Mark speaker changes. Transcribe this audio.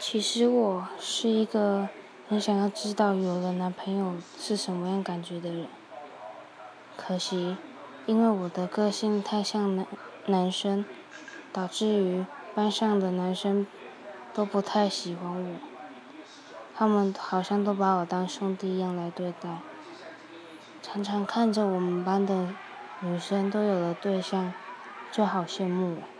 Speaker 1: 其实我是一个很想要知道有了男朋友是什么样感觉的人。可惜，因为我的个性太像男男生，导致于班上的男生都不太喜欢我。他们好像都把我当兄弟一样来对待，常常看着我们班的女生都有了对象，就好羡慕我。